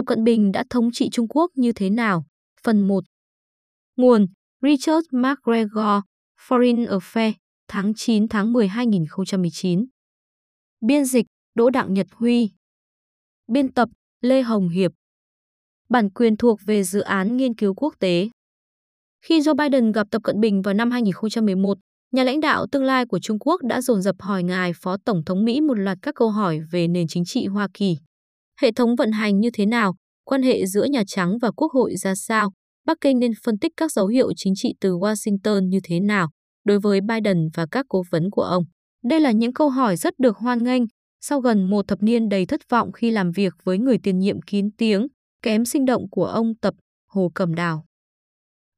Tập Cận Bình đã thống trị Trung Quốc như thế nào? Phần 1 Nguồn Richard McGregor, Foreign Affairs, tháng 9 tháng 10 2019 Biên dịch Đỗ Đặng Nhật Huy. Biên tập Lê Hồng Hiệp. Bản quyền thuộc về dự án nghiên cứu quốc tế. Khi Joe Biden gặp Tập Cận Bình vào năm 2011, nhà lãnh đạo tương lai của Trung Quốc đã dồn dập hỏi ngài Phó Tổng thống Mỹ một loạt các câu hỏi về nền chính trị Hoa Kỳ. Hệ thống vận hành như thế nào? Quan hệ giữa Nhà Trắng và Quốc hội ra sao? Bắc Kinh nên phân tích các dấu hiệu chính trị từ Washington như thế nào đối với Biden và các cố vấn của ông? Đây là những câu hỏi rất được hoan nghênh sau gần một thập niên đầy thất vọng khi làm việc với người tiền nhiệm kín tiếng, kém sinh động của ông Tập Hồ Cẩm Đào.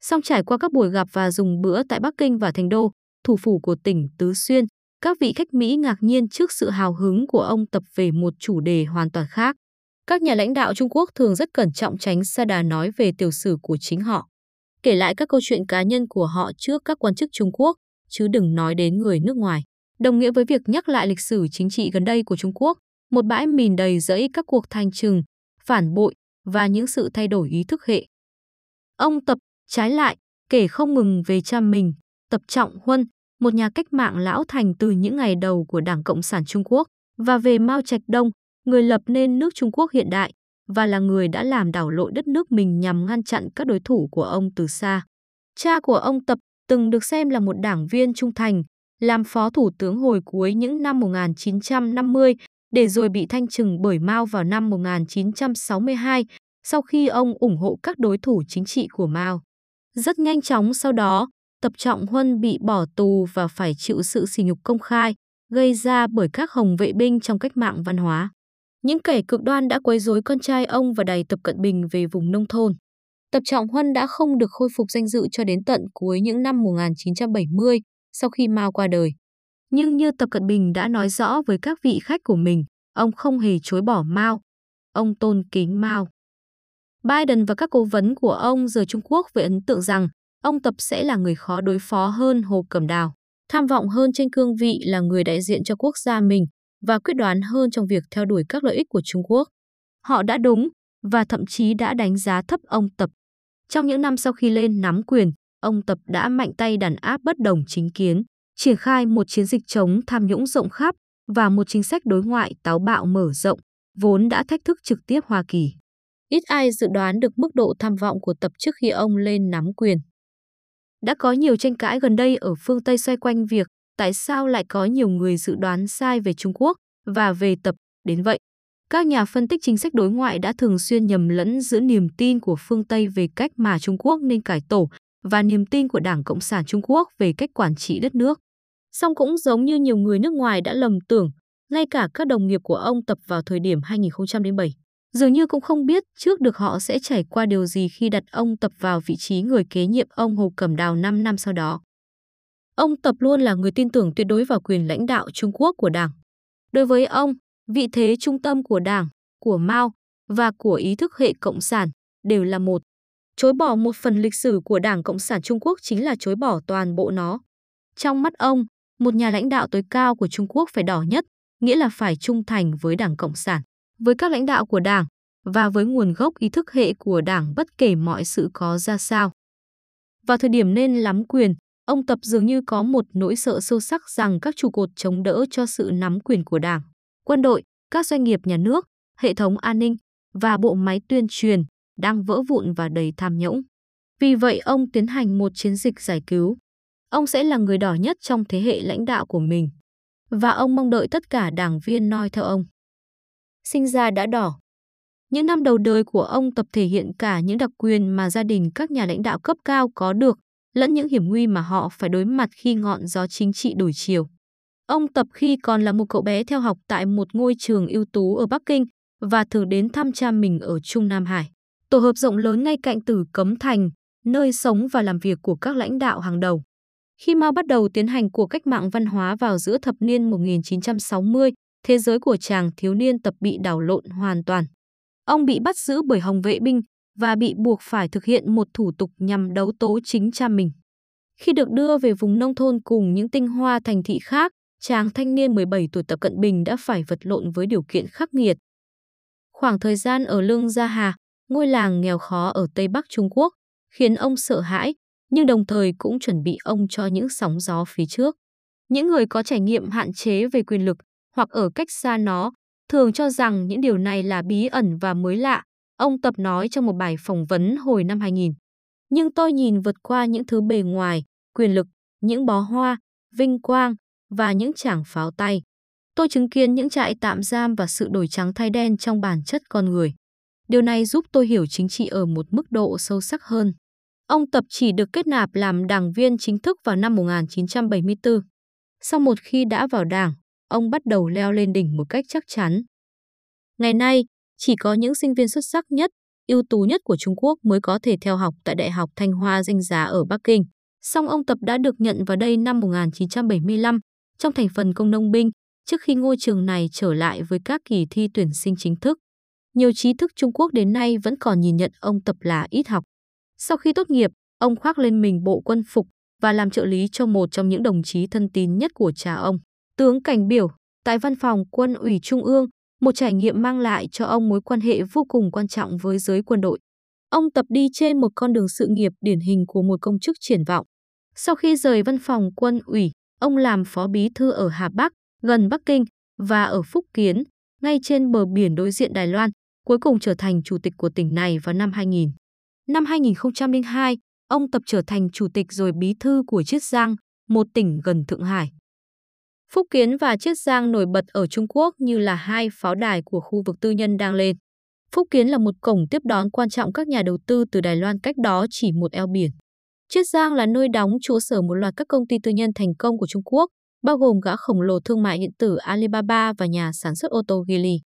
Song trải qua các buổi gặp và dùng bữa tại Bắc Kinh và Thành Đô, thủ phủ của tỉnh Tứ Xuyên, các vị khách Mỹ ngạc nhiên trước sự hào hứng của ông Tập về một chủ đề hoàn toàn khác. Các nhà lãnh đạo Trung Quốc thường rất cẩn trọng tránh xa đà nói về tiểu sử của chính họ, kể lại các câu chuyện cá nhân của họ trước các quan chức Trung Quốc, chứ đừng nói đến người nước ngoài. Đồng nghĩa với việc nhắc lại lịch sử chính trị gần đây của Trung Quốc, một bãi mìn đầy rẫy các cuộc thanh trừng, phản bội và những sự thay đổi ý thức hệ. Ông Tập, trái lại, kể không ngừng về cha mình, Tập Trọng Huân, một nhà cách mạng lão thành từ những ngày đầu của Đảng Cộng sản Trung Quốc, và về Mao Trạch Đông, người lập nên nước Trung Quốc hiện đại và là người đã làm đảo lộn đất nước mình nhằm ngăn chặn các đối thủ của ông từ xa. Cha của ông Tập từng được xem là một đảng viên trung thành, làm phó thủ tướng hồi cuối những năm 1950 để rồi bị thanh trừng bởi Mao vào năm 1962 sau khi ông ủng hộ các đối thủ chính trị của Mao. Rất nhanh chóng sau đó, Tập Trọng Huân bị bỏ tù và phải chịu sự sỉ nhục công khai gây ra bởi các hồng vệ binh trong cách mạng văn hóa. Những kẻ cực đoan đã quấy rối con trai ông và đẩy Tập Cận Bình về vùng nông thôn. Tập Trọng Huân đã không được khôi phục danh dự cho đến tận cuối những năm 1970 sau khi Mao qua đời. Nhưng như Tập Cận Bình đã nói rõ với các vị khách của mình, ông không hề chối bỏ Mao. Ông tôn kính Mao. Biden và các cố vấn của ông rời Trung Quốc với ấn tượng rằng ông Tập sẽ là người khó đối phó hơn Hồ Cẩm Đào, tham vọng hơn trên cương vị là người đại diện cho quốc gia mình và quyết đoán hơn trong việc theo đuổi các lợi ích của Trung Quốc. Họ đã đúng và thậm chí đã đánh giá thấp ông Tập. Trong những năm sau khi lên nắm quyền, ông Tập đã mạnh tay đàn áp bất đồng chính kiến, triển khai một chiến dịch chống tham nhũng rộng khắp và một chính sách đối ngoại táo bạo mở rộng, vốn đã thách thức trực tiếp Hoa Kỳ. Ít ai dự đoán được mức độ tham vọng của Tập trước khi ông lên nắm quyền. Đã có nhiều tranh cãi gần đây ở phương Tây xoay quanh việc tại sao lại có nhiều người dự đoán sai về Trung Quốc và về Tập đến vậy. Các nhà phân tích chính sách đối ngoại đã thường xuyên nhầm lẫn giữa niềm tin của phương Tây về cách mà Trung Quốc nên cải tổ và niềm tin của Đảng Cộng sản Trung Quốc về cách quản trị đất nước. Song cũng giống như nhiều người nước ngoài đã lầm tưởng, ngay cả các đồng nghiệp của ông Tập vào thời điểm 2007, dường như cũng không biết trước được họ sẽ trải qua điều gì khi đặt ông Tập vào vị trí người kế nhiệm ông Hồ Cẩm Đào 5 năm sau đó. Ông Tập luôn là người tin tưởng tuyệt đối vào quyền lãnh đạo Trung Quốc của Đảng. Đối với ông, vị thế trung tâm của Đảng, của Mao và của ý thức hệ cộng sản đều là một. Chối bỏ một phần lịch sử của Đảng Cộng sản Trung Quốc chính là chối bỏ toàn bộ nó. Trong mắt ông, một nhà lãnh đạo tối cao của Trung Quốc phải đỏ nhất, nghĩa là phải trung thành với Đảng Cộng sản, với các lãnh đạo của Đảng và với nguồn gốc ý thức hệ của Đảng bất kể mọi sự có ra sao. Vào thời điểm nên lắm quyền, ông Tập dường như có một nỗi sợ sâu sắc rằng các trụ cột chống đỡ cho sự nắm quyền của Đảng, quân đội, các doanh nghiệp nhà nước, hệ thống an ninh và bộ máy tuyên truyền đang vỡ vụn và đầy tham nhũng. Vì vậy ông tiến hành một chiến dịch giải cứu. Ông sẽ là người đỏ nhất trong thế hệ lãnh đạo của mình. Và ông mong đợi tất cả đảng viên noi theo ông. Sinh ra đã đỏ. Những năm đầu đời của ông tập thể hiện cả những đặc quyền mà gia đình các nhà lãnh đạo cấp cao có được, lẫn những hiểm nguy mà họ phải đối mặt khi ngọn gió chính trị đổi chiều. Ông tập khi còn là một cậu bé theo học tại một ngôi trường ưu tú ở Bắc Kinh và thường đến thăm cha mình ở Trung Nam Hải. Tổ hợp rộng lớn ngay cạnh Tử Cấm Thành, nơi sống và làm việc của các lãnh đạo hàng đầu. Khi Mao bắt đầu tiến hành cuộc cách mạng văn hóa vào giữa thập niên 1960, thế giới của chàng thiếu niên tập bị đảo lộn hoàn toàn. Ông bị bắt giữ bởi Hồng vệ binh và bị buộc phải thực hiện một thủ tục nhằm đấu tố chính cha mình. Khi được đưa về vùng nông thôn cùng những tinh hoa thành thị khác, chàng thanh niên 17 tuổi Tập Cận Bình đã phải vật lộn với điều kiện khắc nghiệt. Khoảng thời gian ở Lương Gia Hà, ngôi làng nghèo khó ở Tây Bắc Trung Quốc, khiến ông sợ hãi, nhưng đồng thời cũng chuẩn bị ông cho những sóng gió phía trước. Những người có trải nghiệm hạn chế về quyền lực hoặc ở cách xa nó thường cho rằng những điều này là bí ẩn và mới lạ, ông Tập nói trong một bài phỏng vấn hồi năm 2000. Nhưng tôi nhìn vượt qua những thứ bề ngoài, quyền lực, những bó hoa, vinh quang và những chảng pháo tay. Tôi chứng kiến những trại tạm giam và sự đổi trắng thay đen trong bản chất con người. Điều này giúp tôi hiểu chính trị ở một mức độ sâu sắc hơn. Ông Tập chỉ được kết nạp làm đảng viên chính thức vào năm 1974. Sau một khi đã vào đảng, ông bắt đầu leo lên đỉnh một cách chắc chắn. Ngày nay, chỉ có những sinh viên xuất sắc nhất, ưu tú nhất của Trung Quốc mới có thể theo học tại Đại học Thanh Hoa danh giá ở Bắc Kinh. Song ông Tập đã được nhận vào đây năm 1975 trong thành phần công nông binh trước khi ngôi trường này trở lại với các kỳ thi tuyển sinh chính thức. Nhiều trí thức Trung Quốc đến nay vẫn còn nhìn nhận ông Tập là ít học. Sau khi tốt nghiệp, ông khoác lên mình bộ quân phục và làm trợ lý cho một trong những đồng chí thân tín nhất của cha ông. Tướng Cảnh Biểu, tại văn phòng quân ủy Trung ương, một trải nghiệm mang lại cho ông mối quan hệ vô cùng quan trọng với giới quân đội. Ông tập đi trên một con đường sự nghiệp điển hình của một công chức triển vọng. Sau khi rời văn phòng quân ủy, ông làm phó bí thư ở Hà Bắc, gần Bắc Kinh, và ở Phúc Kiến, ngay trên bờ biển đối diện Đài Loan, cuối cùng trở thành chủ tịch của tỉnh này vào năm 2000. Năm 2002, ông tập trở thành chủ tịch rồi bí thư của Chiết Giang, một tỉnh gần Thượng Hải. Phúc Kiến và Chiết Giang nổi bật ở Trung Quốc như là hai pháo đài của khu vực tư nhân đang lên. Phúc Kiến là một cổng tiếp đón quan trọng các nhà đầu tư từ Đài Loan cách đó chỉ một eo biển. Chiết Giang là nơi đóng trụ sở một loạt các công ty tư nhân thành công của Trung Quốc, bao gồm gã khổng lồ thương mại điện tử Alibaba và nhà sản xuất ô tô Geely.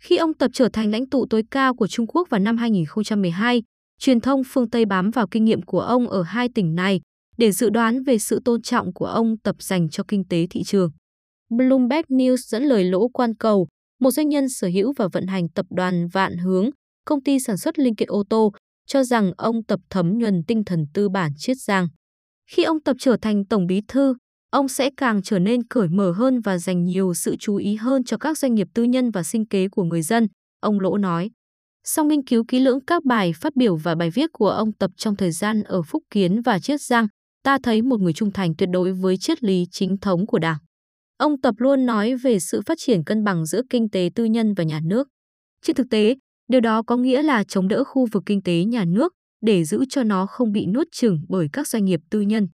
Khi ông Tập trở thành lãnh tụ tối cao của Trung Quốc vào năm 2012, truyền thông phương Tây bám vào kinh nghiệm của ông ở hai tỉnh này để dự đoán về sự tôn trọng của ông Tập dành cho kinh tế thị trường. Bloomberg News dẫn lời Lỗ Quan Cầu, một doanh nhân sở hữu và vận hành tập đoàn Vạn Hướng, công ty sản xuất linh kiện ô tô, cho rằng ông Tập thấm nhuần tinh thần tư bản chiết giang. Khi ông Tập trở thành tổng bí thư, ông sẽ càng trở nên cởi mở hơn và dành nhiều sự chú ý hơn cho các doanh nghiệp tư nhân và sinh kế của người dân, ông Lỗ nói. Sau nghiên cứu kỹ lưỡng các bài phát biểu và bài viết của ông Tập trong thời gian ở Phúc Kiến và Chiết Giang, ta thấy một người trung thành tuyệt đối với triết lý chính thống của Đảng. Ông Tập luôn nói về sự phát triển cân bằng giữa kinh tế tư nhân và nhà nước. Trên thực tế, điều đó có nghĩa là chống đỡ khu vực kinh tế nhà nước để giữ cho nó không bị nuốt chửng bởi các doanh nghiệp tư nhân.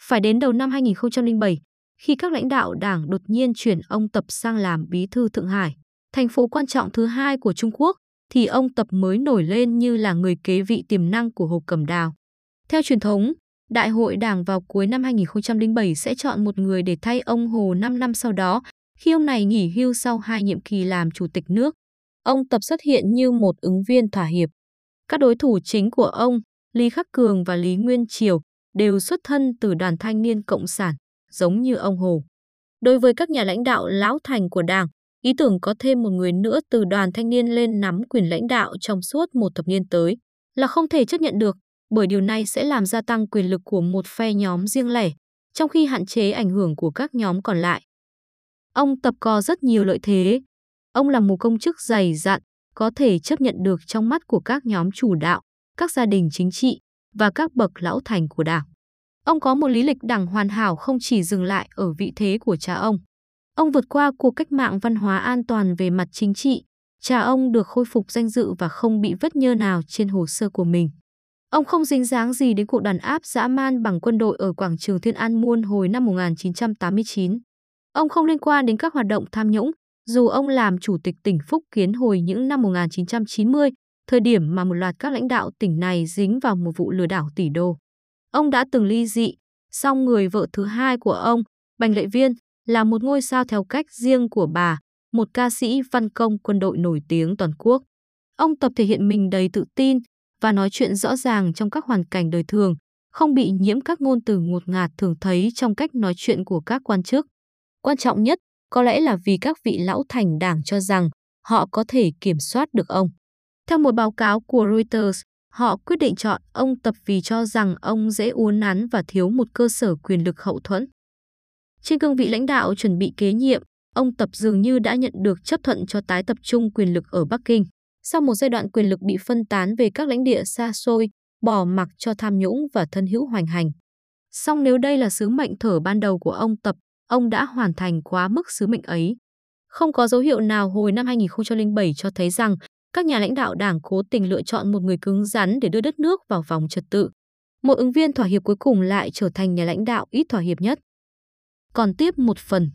Phải đến đầu năm 2007, khi các lãnh đạo đảng đột nhiên chuyển ông Tập sang làm bí thư Thượng Hải, thành phố quan trọng thứ hai của Trung Quốc, thì ông Tập mới nổi lên như là người kế vị tiềm năng của Hồ Cẩm Đào. Theo truyền thống, Đại hội Đảng vào cuối năm 2007 sẽ chọn một người để thay ông Hồ 5 năm sau đó, khi ông này nghỉ hưu sau hai nhiệm kỳ làm chủ tịch nước. Ông Tập xuất hiện như một ứng viên thỏa hiệp. Các đối thủ chính của ông, Lý Khắc Cường và Lý Nguyên Triều, đều xuất thân từ đoàn thanh niên cộng sản, giống như ông Hồ. Đối với các nhà lãnh đạo lão thành của Đảng, ý tưởng có thêm một người nữa từ đoàn thanh niên lên nắm quyền lãnh đạo trong suốt một thập niên tới là không thể chấp nhận được bởi điều này sẽ làm gia tăng quyền lực của một phe nhóm riêng lẻ, trong khi hạn chế ảnh hưởng của các nhóm còn lại. Ông tập có rất nhiều lợi thế. Ông là một công chức dày dặn, có thể chấp nhận được trong mắt của các nhóm chủ đạo, các gia đình chính trị và các bậc lão thành của đảng. Ông có một lý lịch đảng hoàn hảo không chỉ dừng lại ở vị thế của cha ông. Ông vượt qua cuộc cách mạng văn hóa an toàn về mặt chính trị, cha ông được khôi phục danh dự và không bị vết nhơ nào trên hồ sơ của mình. Ông không dính dáng gì đến cuộc đàn áp dã man bằng quân đội ở quảng trường Thiên An Muôn hồi năm 1989. Ông không liên quan đến các hoạt động tham nhũng, dù ông làm chủ tịch tỉnh Phúc Kiến hồi những năm 1990, thời điểm mà một loạt các lãnh đạo tỉnh này dính vào một vụ lừa đảo tỷ đô. Ông đã từng ly dị, song người vợ thứ hai của ông, Bành Lệ Viên, là một ngôi sao theo cách riêng của bà, một ca sĩ văn công quân đội nổi tiếng toàn quốc. Ông tập thể hiện mình đầy tự tin, và nói chuyện rõ ràng trong các hoàn cảnh đời thường, không bị nhiễm các ngôn từ ngột ngạt thường thấy trong cách nói chuyện của các quan chức. Quan trọng nhất, có lẽ là vì các vị lão thành đảng cho rằng họ có thể kiểm soát được ông. Theo một báo cáo của Reuters, họ quyết định chọn ông Tập vì cho rằng ông dễ uốn nắn và thiếu một cơ sở quyền lực hậu thuẫn. Trên cương vị lãnh đạo chuẩn bị kế nhiệm, ông Tập dường như đã nhận được chấp thuận cho tái tập trung quyền lực ở Bắc Kinh. Sau một giai đoạn quyền lực bị phân tán về các lãnh địa xa xôi, bỏ mặc cho tham nhũng và thân hữu hoành hành. Song nếu đây là sứ mệnh thở ban đầu của ông Tập, ông đã hoàn thành quá mức sứ mệnh ấy. Không có dấu hiệu nào hồi năm 2007 cho thấy rằng các nhà lãnh đạo đảng cố tình lựa chọn một người cứng rắn để đưa đất nước vào vòng trật tự. Một ứng viên thỏa hiệp cuối cùng lại trở thành nhà lãnh đạo ít thỏa hiệp nhất. Còn tiếp một phần.